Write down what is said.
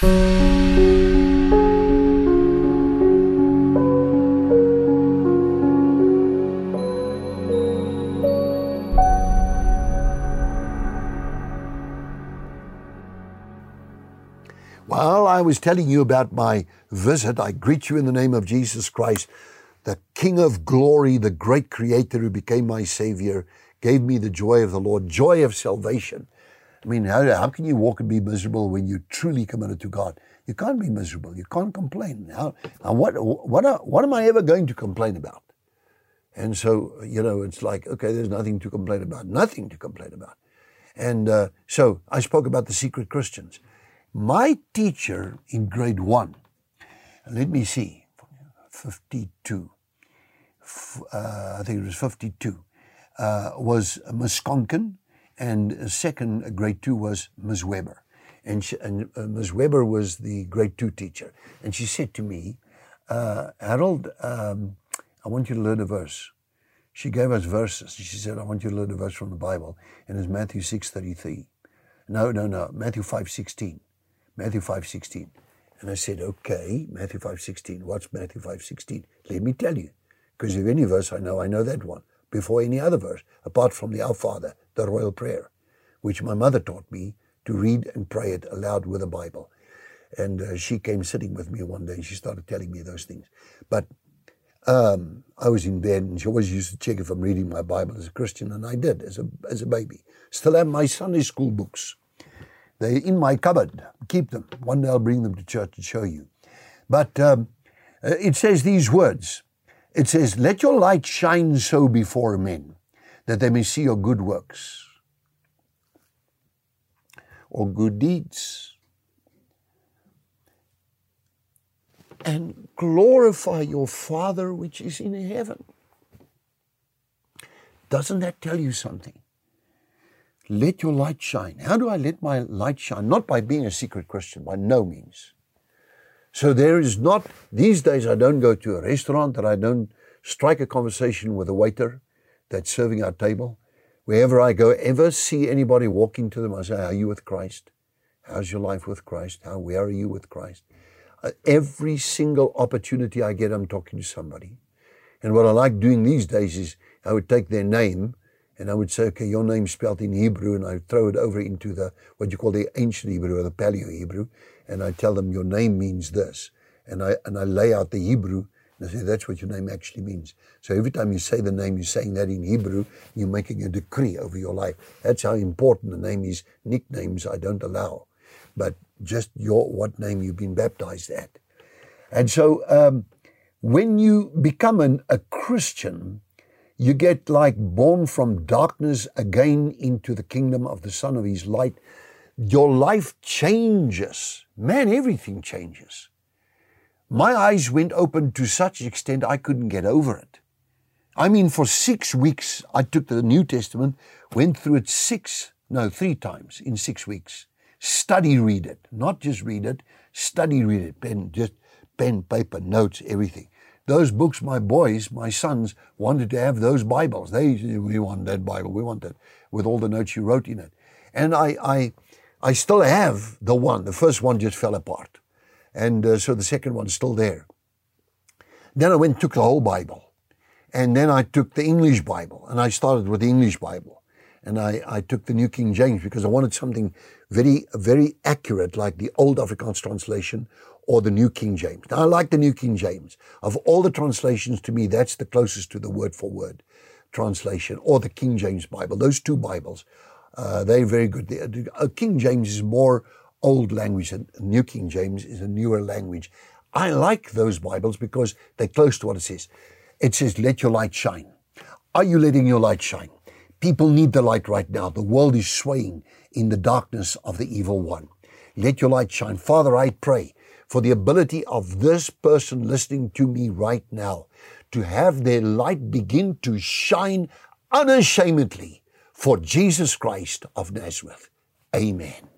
Well, I was telling you about my visit. I greet you in the name of Jesus Christ, the King of glory, the great creator who became my Savior, gave me the joy of the Lord, joy of salvation. I mean, how, how can you walk and be miserable when you're truly committed to God? You can't be miserable. You can't complain. How, what, what, what am I ever going to complain about? And so, you know, it's like, okay, there's nothing to complain about, nothing to complain about. And uh, so I spoke about the secret Christians. My teacher in grade one, let me see, 52, uh, I think it was 52, uh, was Miss Conkin, and second, grade two, was Ms. Weber. And, she, and uh, Ms. Weber was the grade two teacher. And she said to me, uh, Harold, um, I want you to learn a verse. She gave us verses. She said, I want you to learn a verse from the Bible. And it's Matthew 6.33. No, no, no, Matthew 5.16. Matthew 5.16. And I said, okay, Matthew 5.16. What's Matthew 5.16? Let me tell you. Because if any verse I know, I know that one. Before any other verse, apart from the Our Father, the Royal Prayer, which my mother taught me to read and pray it aloud with the Bible. And uh, she came sitting with me one day and she started telling me those things. But um, I was in bed and she always used to check if I'm reading my Bible as a Christian, and I did as a, as a baby. Still have my Sunday school books. They're in my cupboard. Keep them. One day I'll bring them to church and show you. But um, uh, it says these words It says, Let your light shine so before men that they may see your good works or good deeds and glorify your Father which is in heaven. Doesn't that tell you something? Let your light shine. How do I let my light shine? Not by being a secret Christian, by no means. So there is not, these days I don't go to a restaurant that I don't strike a conversation with a waiter that's serving our table. Wherever I go, ever see anybody walking to them, I say, Are you with Christ? How's your life with Christ? How, where are you with Christ? Uh, every single opportunity I get, I'm talking to somebody. And what I like doing these days is I would take their name and I would say, okay, your name's spelled in Hebrew, and I throw it over into the what you call the ancient Hebrew or the Paleo Hebrew, and I tell them your name means this, and I and I lay out the Hebrew, and I say that's what your name actually means. So every time you say the name, you're saying that in Hebrew, you're making a decree over your life. That's how important the name is. Nicknames I don't allow, but just your what name you've been baptized at, and so um, when you become an, a Christian you get like born from darkness again into the kingdom of the Son of His light. Your life changes. Man, everything changes. My eyes went open to such extent I couldn't get over it. I mean, for six weeks, I took the New Testament, went through it six, no, three times in six weeks. Study read it, not just read it, study read it, pen, just pen, paper, notes, everything those books, my boys, my sons, wanted to have those Bibles. They, we want that Bible, we want that, with all the notes you wrote in it. And I, I, I still have the one. The first one just fell apart. And uh, so the second one's still there. Then I went and took the whole Bible. And then I took the English Bible. And I started with the English Bible. And I, I took the New King James because I wanted something very, very accurate, like the Old Afrikaans translation or the New King James. Now, I like the New King James. Of all the translations, to me, that's the closest to the word for word translation, or the King James Bible. Those two Bibles, uh, they're very good. The, uh, King James is more old language, and New King James is a newer language. I like those Bibles because they're close to what it says. It says, Let your light shine. Are you letting your light shine? People need the light right now. The world is swaying in the darkness of the evil one. Let your light shine. Father, I pray for the ability of this person listening to me right now to have their light begin to shine unashamedly for Jesus Christ of Nazareth. Amen.